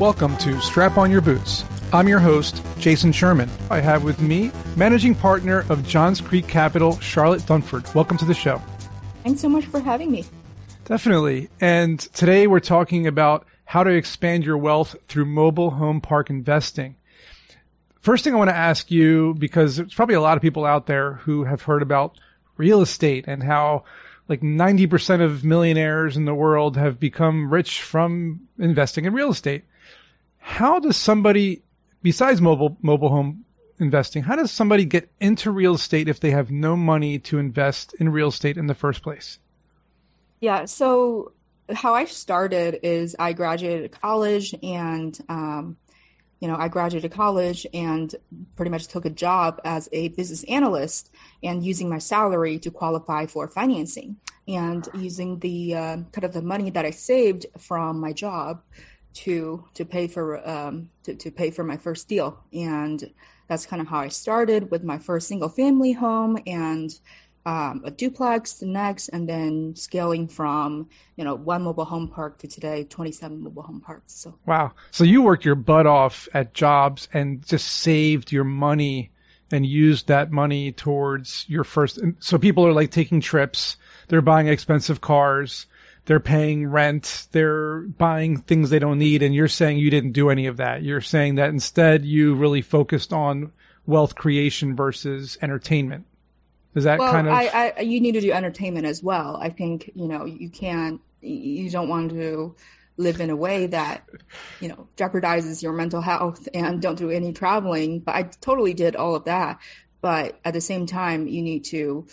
Welcome to Strap On Your Boots. I'm your host, Jason Sherman. I have with me managing partner of Johns Creek Capital, Charlotte Dunford. Welcome to the show. Thanks so much for having me. Definitely. And today we're talking about how to expand your wealth through mobile home park investing. First thing I want to ask you, because there's probably a lot of people out there who have heard about real estate and how like 90% of millionaires in the world have become rich from investing in real estate how does somebody, besides mobile, mobile home investing, how does somebody get into real estate if they have no money to invest in real estate in the first place? Yeah. So how I started is I graduated college and, um, you know, I graduated college and pretty much took a job as a business analyst and using my salary to qualify for financing and using the uh, kind of the money that I saved from my job to to pay for um, to, to pay for my first deal. And that's kind of how i started with my first single family home and um, a duplex the next and then scaling from you know one mobile home park to today 27 mobile home parks so wow so you worked your butt off at jobs and just saved your money and used that money towards your first so people are like taking trips they're buying expensive cars they're paying rent, they're buying things they don't need, and you're saying you didn't do any of that. You're saying that instead you really focused on wealth creation versus entertainment. Is that well, kind of? I, I, you need to do entertainment as well. I think you know you can't, you don't want to live in a way that you know jeopardizes your mental health and don't do any traveling. But I totally did all of that. But at the same time, you need to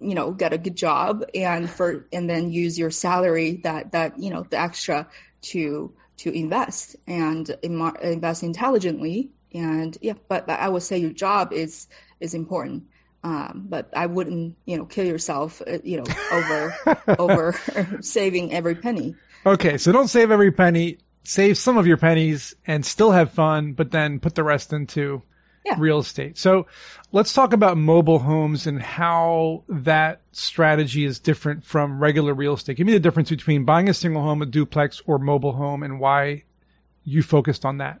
you know get a good job and for and then use your salary that that you know the extra to to invest and invest intelligently and yeah but, but i would say your job is is important um, but i wouldn't you know kill yourself uh, you know over over saving every penny okay so don't save every penny save some of your pennies and still have fun but then put the rest into yeah. real estate. So let's talk about mobile homes and how that strategy is different from regular real estate. Give me the difference between buying a single home, a duplex, or mobile home, and why you focused on that.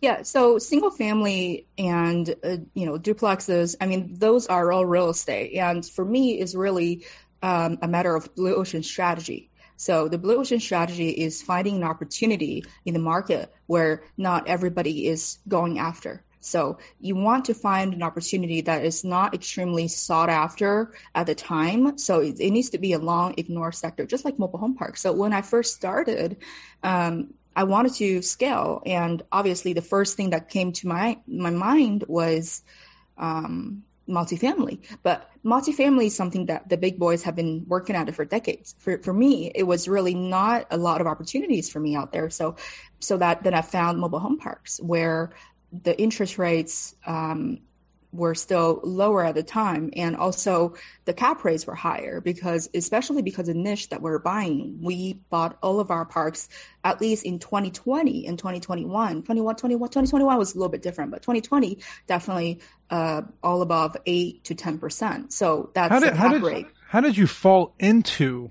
Yeah, so single family and uh, you know duplexes. I mean, those are all real estate, and for me, is really um, a matter of blue ocean strategy. So the blue ocean strategy is finding an opportunity in the market where not everybody is going after. So you want to find an opportunity that is not extremely sought after at the time. So it, it needs to be a long ignored sector, just like mobile home parks. So when I first started, um, I wanted to scale, and obviously the first thing that came to my my mind was um, multifamily. But multifamily is something that the big boys have been working at it for decades. For for me, it was really not a lot of opportunities for me out there. So so that then I found mobile home parks where the interest rates um, were still lower at the time and also the cap rates were higher because especially because of niche that we're buying. We bought all of our parks at least in 2020 and 2021 21 21 2021 was a little bit different but 2020 definitely uh, all above 8 to 10 percent. So that's how did, the how did, rate. how did you fall into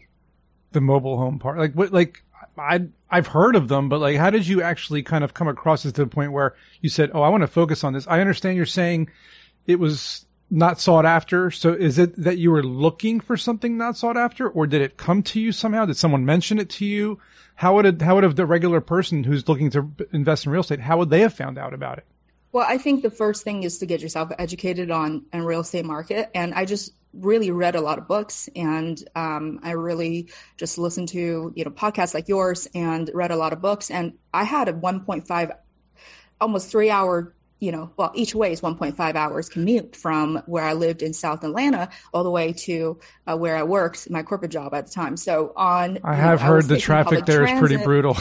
the mobile home park like what like I I've heard of them, but like, how did you actually kind of come across this to the point where you said, "Oh, I want to focus on this"? I understand you're saying it was not sought after. So is it that you were looking for something not sought after, or did it come to you somehow? Did someone mention it to you? How would it, how would have the regular person who's looking to invest in real estate, how would they have found out about it? Well, I think the first thing is to get yourself educated on a real estate market, and I just really read a lot of books and um, I really just listened to you know podcasts like yours and read a lot of books and I had a 1.5 almost three hour you know well each way is 1.5 hours commute from where I lived in South Atlanta all the way to uh, where I worked my corporate job at the time so on I have know, heard I the traffic there transit, is pretty brutal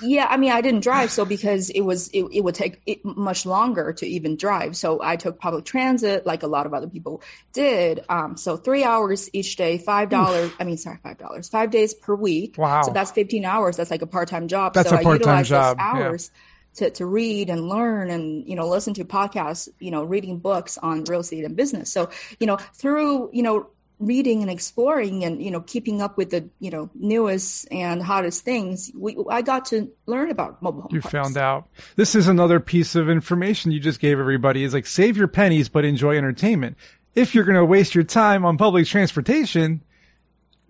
Yeah, I mean, I didn't drive, so because it was it, it would take it much longer to even drive, so I took public transit, like a lot of other people did. Um, so three hours each day, five dollars. I mean, sorry, five dollars, five days per week. Wow. So that's fifteen hours. That's like a part time job. That's so a part time job. hours. Yeah. To, to read and learn and you know listen to podcasts you know reading books on real estate and business. So you know through you know reading and exploring and you know keeping up with the you know newest and hottest things we i got to learn about mobile home you parks. found out. This is another piece of information you just gave everybody. Is like save your pennies but enjoy entertainment. If you're going to waste your time on public transportation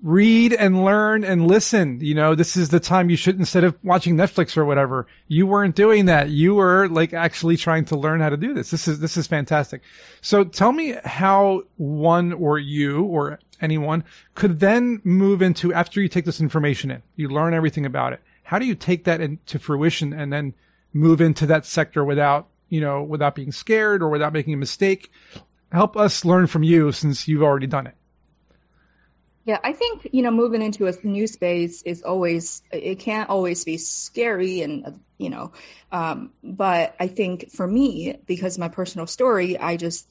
read and learn and listen. You know, this is the time you should, instead of watching Netflix or whatever, you weren't doing that. You were like actually trying to learn how to do this. This is, this is fantastic. So tell me how one or you or anyone could then move into after you take this information in, you learn everything about it. How do you take that into fruition and then move into that sector without, you know, without being scared or without making a mistake? Help us learn from you since you've already done it. Yeah, I think you know moving into a new space is always it can't always be scary and you know, um, but I think for me because my personal story, I just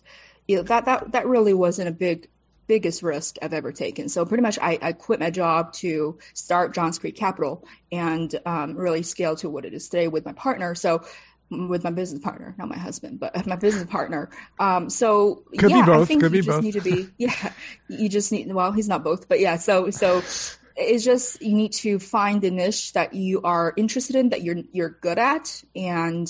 you know that that that really wasn't a big biggest risk I've ever taken. So pretty much I, I quit my job to start Johns Creek Capital and um, really scale to what it is today with my partner. So with my business partner, not my husband, but my business partner. Um, so Could yeah. I think Could you just both. need to be, yeah, you just need, well, he's not both, but yeah. So, so it's just, you need to find the niche that you are interested in, that you're, you're good at and,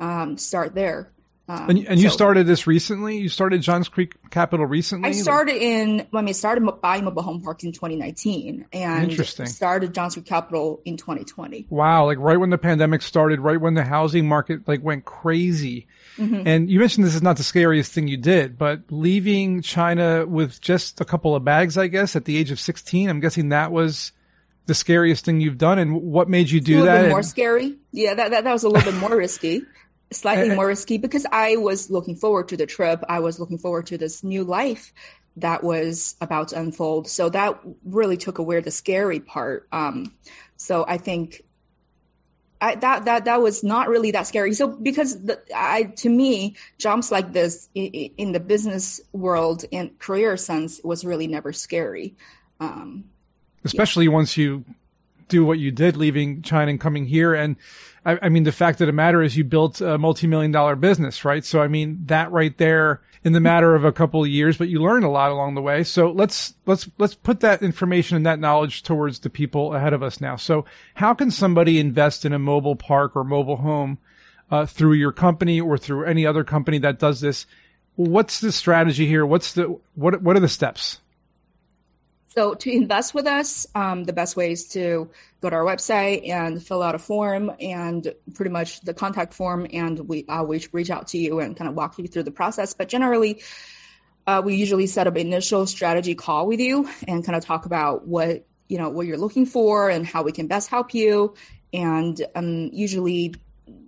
um, start there. Um, And, and you so- started this recently? You started Johns Creek Capital recently? I started in I mean started buying mobile home parks in 2019 and Interesting. started Johns Creek Capital in 2020. Wow, like right when the pandemic started, right when the housing market like went crazy. Mm-hmm. And you mentioned this is not the scariest thing you did, but leaving China with just a couple of bags, I guess, at the age of 16, I'm guessing that was the scariest thing you've done. And what made you a do little that? more And- scary. Yeah, that, that, that was a little bit more risky, slightly Eh, eh. more risky because I was looking forward to the trip. I was looking forward to this new life that was about to unfold. So that really took away the scary part. Um, so I think I, that that that was not really that scary. So because the, I to me jumps like this in, in the business world and career sense was really never scary. Um, especially once you do what you did, leaving China and coming here. And I, I mean, the fact of the matter is you built a multi-million dollar business, right? So, I mean, that right there in the matter of a couple of years, but you learned a lot along the way. So let's, let's, let's put that information and that knowledge towards the people ahead of us now. So how can somebody invest in a mobile park or mobile home, uh, through your company or through any other company that does this? What's the strategy here? What's the, what, what are the steps? So to invest with us, um, the best way is to go to our website and fill out a form and pretty much the contact form, and we I'll reach, reach out to you and kind of walk you through the process. But generally, uh, we usually set up an initial strategy call with you and kind of talk about what you know what you're looking for and how we can best help you. And um, usually,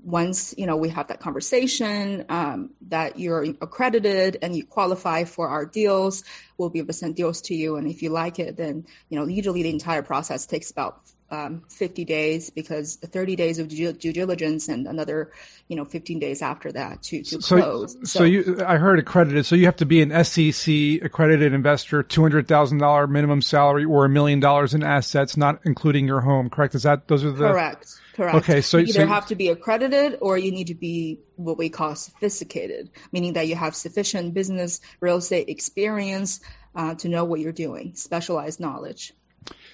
once you know we have that conversation um, that you're accredited and you qualify for our deals, we'll be able to send deals to you. And if you like it, then you know usually the entire process takes about um, 50 days because 30 days of due, due diligence and another you know 15 days after that to, to So, close. so, you, I heard accredited. So you have to be an SEC accredited investor, two hundred thousand dollar minimum salary, or a million dollars in assets, not including your home. Correct? Is that those are the Correct. Correct. Okay, so- you either so have to be accredited or you need to be what we call sophisticated, meaning that you have sufficient business real estate experience uh, to know what you're doing, specialized knowledge.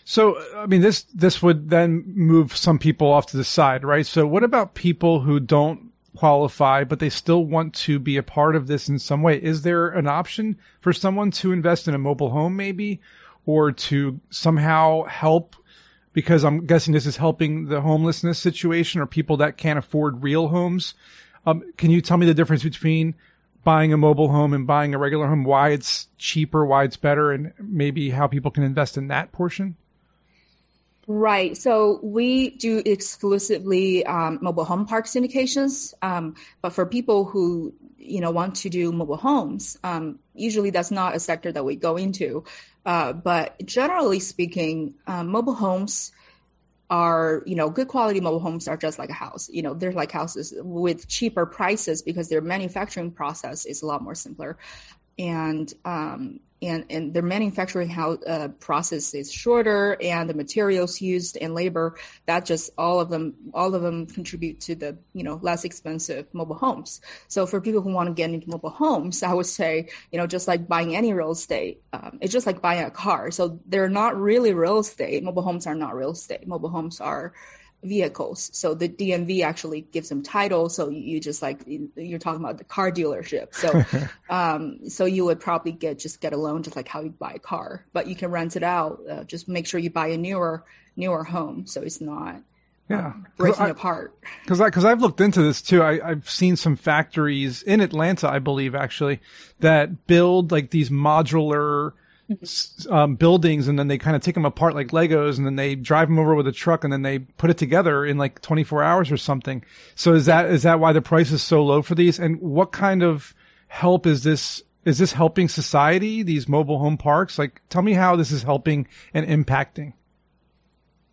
So, I mean, this this would then move some people off to the side, right? So, what about people who don't qualify, but they still want to be a part of this in some way? Is there an option for someone to invest in a mobile home, maybe, or to somehow help? Because I'm guessing this is helping the homelessness situation or people that can't afford real homes. Um, can you tell me the difference between buying a mobile home and buying a regular home? Why it's cheaper, why it's better, and maybe how people can invest in that portion? Right. So we do exclusively um, mobile home park syndications, um, but for people who you know want to do mobile homes, um, usually that's not a sector that we go into. Uh, but generally speaking, um, mobile homes are you know good quality mobile homes are just like a house. You know they're like houses with cheaper prices because their manufacturing process is a lot more simpler and um, and and their manufacturing how uh, process is shorter and the materials used and labor that just all of them all of them contribute to the you know less expensive mobile homes. So for people who want to get into mobile homes i would say you know just like buying any real estate um, it's just like buying a car. So they're not really real estate. Mobile homes are not real estate. Mobile homes are vehicles. So the DMV actually gives them title. So you just like you're talking about the car dealership. So um, so you would probably get just get a loan just like how you buy a car, but you can rent it out. Uh, just make sure you buy a newer newer home so it's not yeah um, breaking I, apart. Because because I've looked into this too. I, I've seen some factories in Atlanta, I believe actually, that build like these modular um, buildings and then they kind of take them apart like Legos and then they drive them over with a truck and then they put it together in like 24 hours or something. So is that, is that why the price is so low for these? And what kind of help is this? Is this helping society, these mobile home parks? Like, tell me how this is helping and impacting.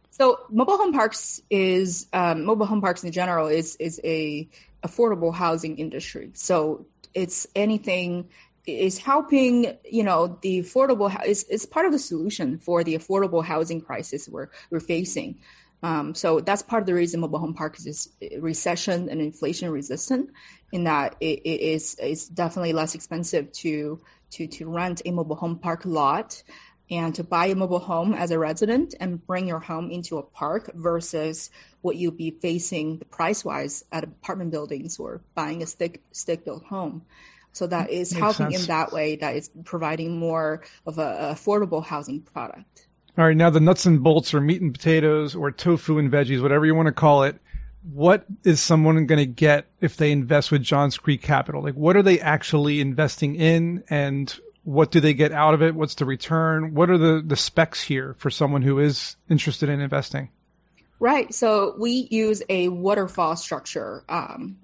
So mobile home parks is, um, mobile home parks in general is, is a affordable housing industry. So it's anything is helping you know the affordable is is part of the solution for the affordable housing crisis we're we're facing. Um, so that's part of the reason mobile home parks is recession and inflation resistant, in that it, it is it's definitely less expensive to to to rent a mobile home park lot and to buy a mobile home as a resident and bring your home into a park versus what you'll be facing the price wise at apartment buildings or buying a stick stick built home. So that is Makes helping sense. in that way. That is providing more of a, affordable housing product. All right, now the nuts and bolts or meat and potatoes or tofu and veggies, whatever you want to call it. What is someone going to get if they invest with Johns Creek Capital? Like, what are they actually investing in, and what do they get out of it? What's the return? What are the the specs here for someone who is interested in investing? Right. So we use a waterfall structure um,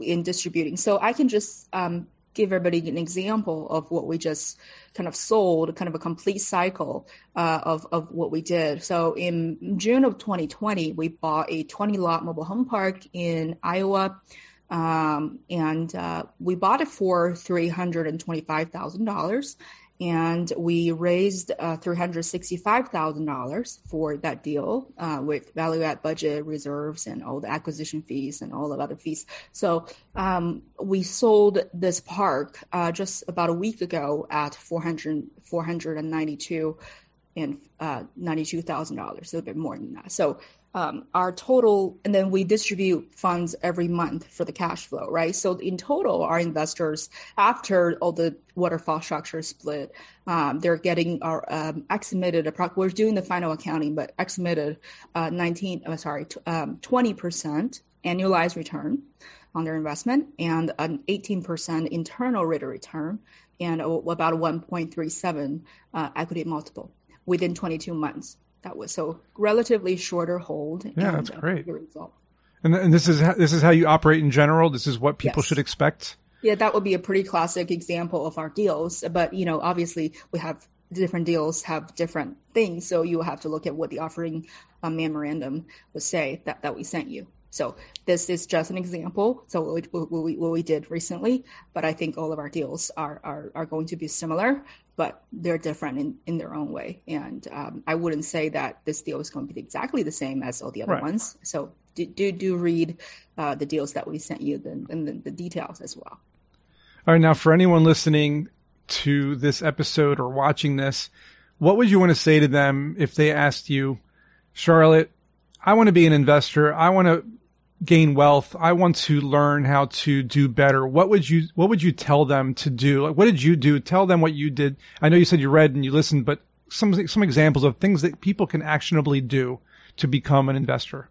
in distributing. So I can just um, give everybody an example of what we just kind of sold, kind of a complete cycle uh, of, of what we did. So in June of 2020, we bought a 20 lot mobile home park in Iowa. Um, and uh, we bought it for $325,000 and we raised uh, $365,000 for that deal uh, with value add budget reserves and all the acquisition fees and all the other fees. So um, we sold this park uh, just about a week ago at 400, 492 and uh, $92,000, a little bit more than that. So um, our total, and then we distribute funds every month for the cash flow, right? So in total, our investors, after all the waterfall structure split, um, they're getting our um, estimated, we're doing the final accounting, but estimated uh, 19, uh, sorry, um, 20% annualized return on their investment and an 18% internal rate of return and about 1.37 uh, equity multiple within 22 months that was so relatively shorter hold. Yeah, and, that's great. result. And, and this is how, this is how you operate in general. This is what people yes. should expect. Yeah, that would be a pretty classic example of our deals. But you know, obviously, we have different deals have different things, so you have to look at what the offering uh, memorandum would say that that we sent you. So this is just an example. So what we, what we, what we did recently, but I think all of our deals are, are, are going to be similar, but they're different in, in their own way. And um, I wouldn't say that this deal is going to be exactly the same as all the other right. ones. So do, do, do read uh, the deals that we sent you and the, the details as well. All right. Now for anyone listening to this episode or watching this, what would you want to say to them if they asked you, Charlotte, I want to be an investor. I want to gain wealth. I want to learn how to do better. What would you, what would you tell them to do? Like, what did you do? Tell them what you did. I know you said you read and you listened, but some, some examples of things that people can actionably do to become an investor.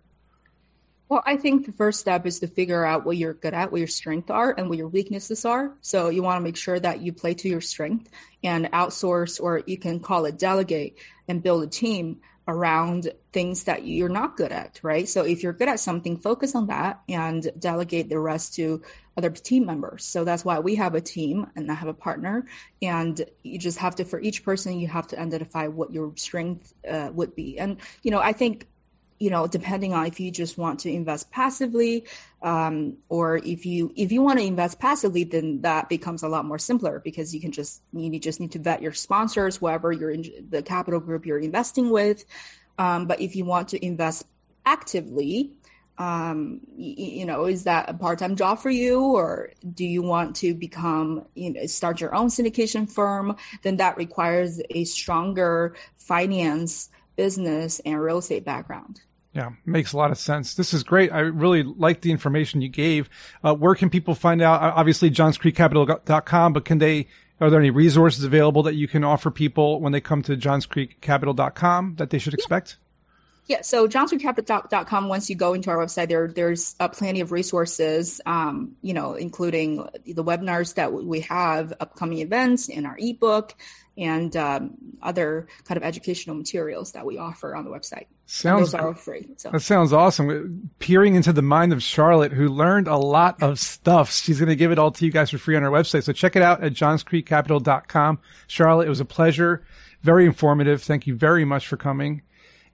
Well, I think the first step is to figure out what you're good at, what your strengths are, and what your weaknesses are. So you want to make sure that you play to your strength and outsource, or you can call it delegate and build a team around things that you're not good at, right? So if you're good at something, focus on that and delegate the rest to other team members. So that's why we have a team and I have a partner. And you just have to, for each person, you have to identify what your strength uh, would be. And, you know, I think you know, depending on if you just want to invest passively, um, or if you if you want to invest passively, then that becomes a lot more simpler because you can just you just need to vet your sponsors, whoever you're in the capital group you're investing with. Um, but if you want to invest actively, um, you, you, know, is that a part-time job for you, or do you want to become, you know, start your own syndication firm? Then that requires a stronger finance, business, and real estate background. Yeah, makes a lot of sense. This is great. I really like the information you gave. Uh, where can people find out? Obviously, johnscreekcapital.com, but can they, are there any resources available that you can offer people when they come to johnscreekcapital.com that they should expect? Yeah, so johnscreekcapital.com, once you go into our website, there there's uh, plenty of resources, um, you know, including the webinars that we have, upcoming events, and our ebook, and um, other kind of educational materials that we offer on the website. Sounds those are free. So. That sounds awesome. Peering into the mind of Charlotte, who learned a lot of stuff. She's going to give it all to you guys for free on our website. So check it out at johnscreekcapital.com. Charlotte, it was a pleasure. Very informative. Thank you very much for coming.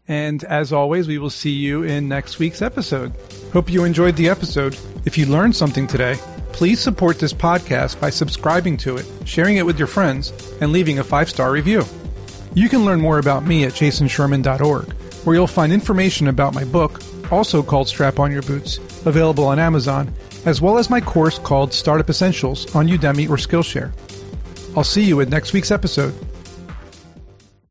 And as always, we will see you in next week's episode. Hope you enjoyed the episode. If you learned something today, please support this podcast by subscribing to it, sharing it with your friends, and leaving a five star review. You can learn more about me at jasonsherman.org, where you'll find information about my book, also called Strap On Your Boots, available on Amazon, as well as my course called Startup Essentials on Udemy or Skillshare. I'll see you at next week's episode.